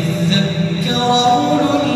يذكر أولو